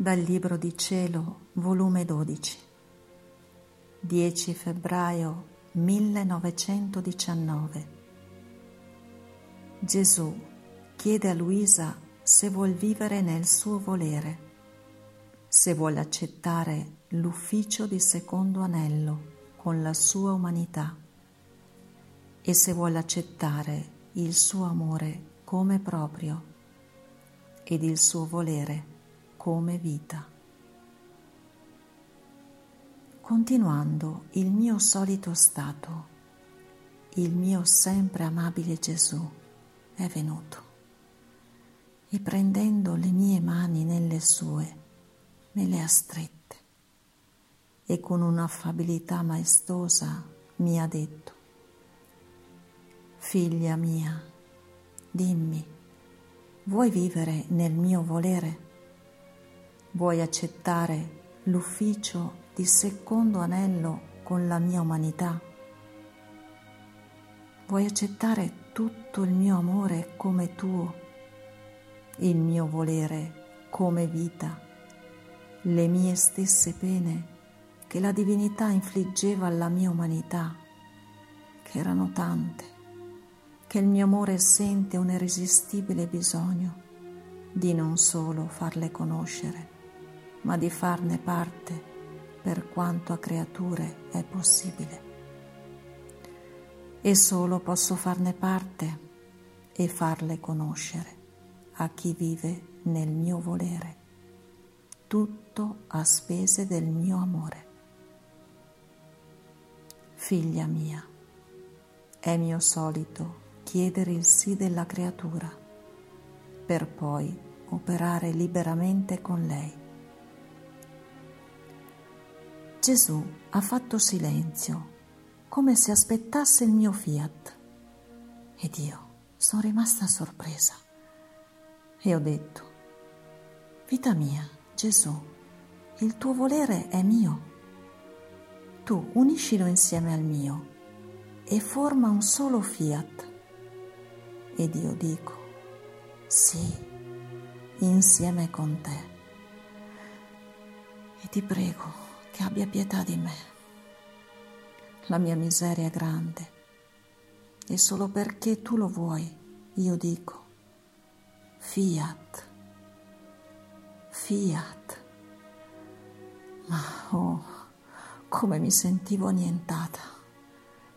Dal Libro di Cielo, volume 12, 10 febbraio 1919. Gesù chiede a Luisa se vuol vivere nel suo volere, se vuole accettare l'ufficio di secondo anello con la sua umanità e se vuole accettare il suo amore come proprio ed il suo volere come vita. Continuando il mio solito stato, il mio sempre amabile Gesù è venuto e prendendo le mie mani nelle sue, me le ha strette e con un'affabilità maestosa mi ha detto, Figlia mia, dimmi, vuoi vivere nel mio volere? Vuoi accettare l'ufficio di secondo anello con la mia umanità? Vuoi accettare tutto il mio amore come tuo, il mio volere come vita, le mie stesse pene che la divinità infliggeva alla mia umanità, che erano tante, che il mio amore sente un irresistibile bisogno di non solo farle conoscere, ma di farne parte per quanto a creature è possibile. E solo posso farne parte e farle conoscere a chi vive nel mio volere, tutto a spese del mio amore. Figlia mia, è mio solito chiedere il sì della creatura per poi operare liberamente con lei Gesù ha fatto silenzio, come se aspettasse il mio fiat. Ed io sono rimasta sorpresa. E ho detto, vita mia, Gesù, il tuo volere è mio. Tu uniscilo insieme al mio e forma un solo fiat. Ed io dico, sì, insieme con te. E ti prego, che abbia pietà di me. La mia miseria è grande e solo perché tu lo vuoi io dico fiat, fiat. Ma oh, come mi sentivo annientata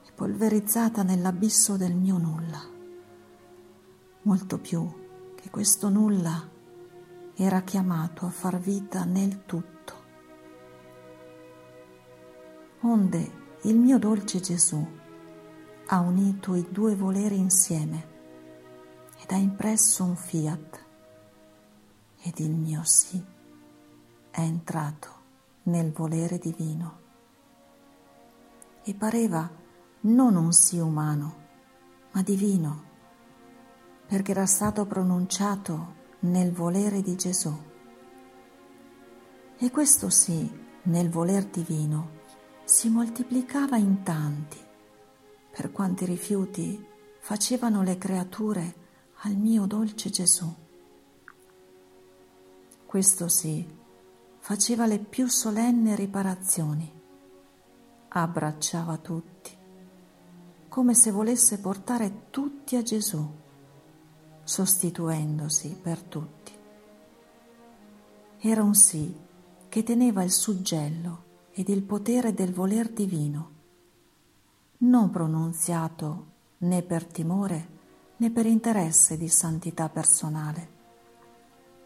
e polverizzata nell'abisso del mio nulla. Molto più che questo nulla era chiamato a far vita nel tutto onde il mio dolce Gesù ha unito i due voleri insieme ed ha impresso un fiat ed il mio sì è entrato nel volere divino. E pareva non un sì umano, ma divino, perché era stato pronunciato nel volere di Gesù. E questo sì, nel voler divino, si moltiplicava in tanti, per quanti rifiuti facevano le creature al mio dolce Gesù. Questo sì, faceva le più solenni riparazioni, abbracciava tutti, come se volesse portare tutti a Gesù, sostituendosi per tutti. Era un sì che teneva il suggello ed il potere del voler divino, non pronunziato né per timore né per interesse di santità personale,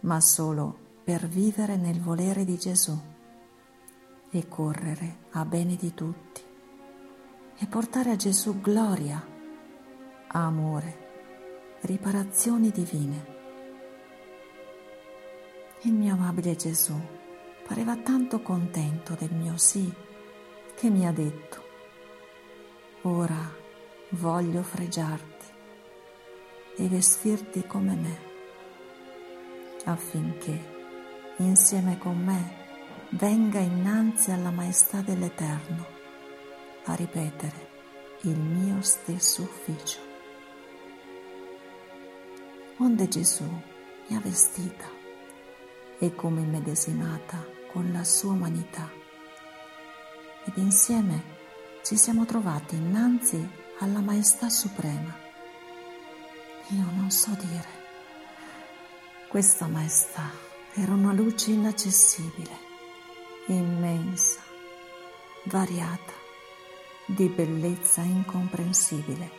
ma solo per vivere nel volere di Gesù e correre a bene di tutti e portare a Gesù gloria, amore, riparazioni divine. Il mio amabile Gesù pareva tanto contento del mio sì che mi ha detto, ora voglio fregiarti e vestirti come me, affinché insieme con me venga innanzi alla maestà dell'Eterno a ripetere il mio stesso ufficio. Onde Gesù mi ha vestita e come immedesimata con la sua umanità. Ed insieme ci siamo trovati innanzi alla Maestà Suprema. Io non so dire. Questa Maestà era una luce inaccessibile, immensa, variata, di bellezza incomprensibile,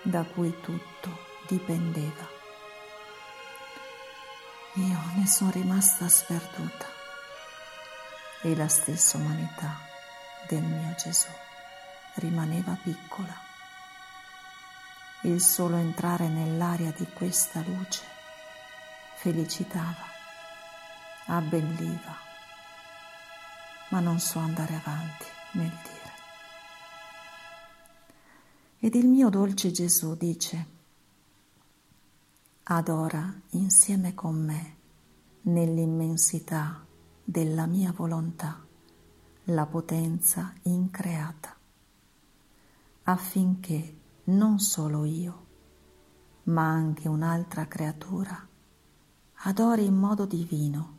da cui tutto dipendeva. Io ne sono rimasta sperduta e la stessa umanità del mio Gesù rimaneva piccola. Il solo entrare nell'aria di questa luce felicitava, abbelliva, ma non so andare avanti nel dire. Ed il mio dolce Gesù dice, adora insieme con me nell'immensità della mia volontà la potenza increata, affinché non solo io, ma anche un'altra creatura adori in modo divino,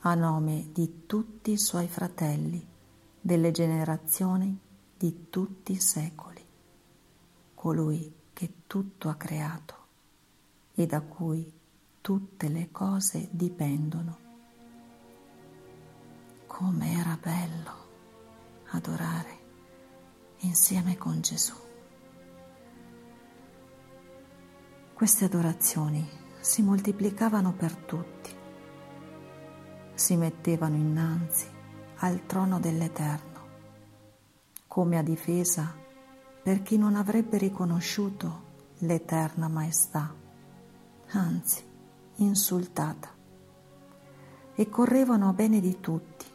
a nome di tutti i suoi fratelli, delle generazioni di tutti i secoli, colui che tutto ha creato e da cui tutte le cose dipendono. Come era bello adorare insieme con Gesù. Queste adorazioni si moltiplicavano per tutti, si mettevano innanzi al trono dell'Eterno, come a difesa per chi non avrebbe riconosciuto l'eterna maestà, anzi insultata, e correvano a bene di tutti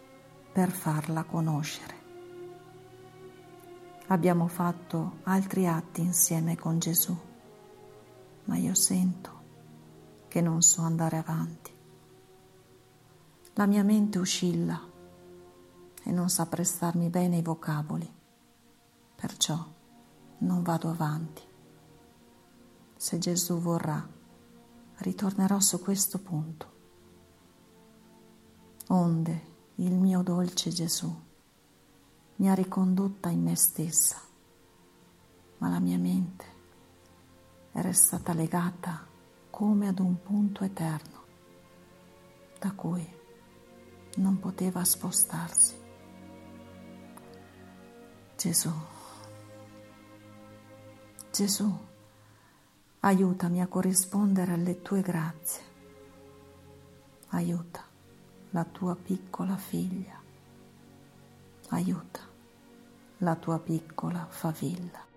per farla conoscere. Abbiamo fatto altri atti insieme con Gesù, ma io sento che non so andare avanti. La mia mente oscilla e non sa prestarmi bene i vocaboli, perciò non vado avanti. Se Gesù vorrà, ritornerò su questo punto. Onde il mio dolce Gesù mi ha ricondotta in me stessa, ma la mia mente è restata legata come ad un punto eterno, da cui non poteva spostarsi. Gesù, Gesù, aiutami a corrispondere alle tue grazie. Aiuta la tua piccola figlia. Aiuta la tua piccola favilla.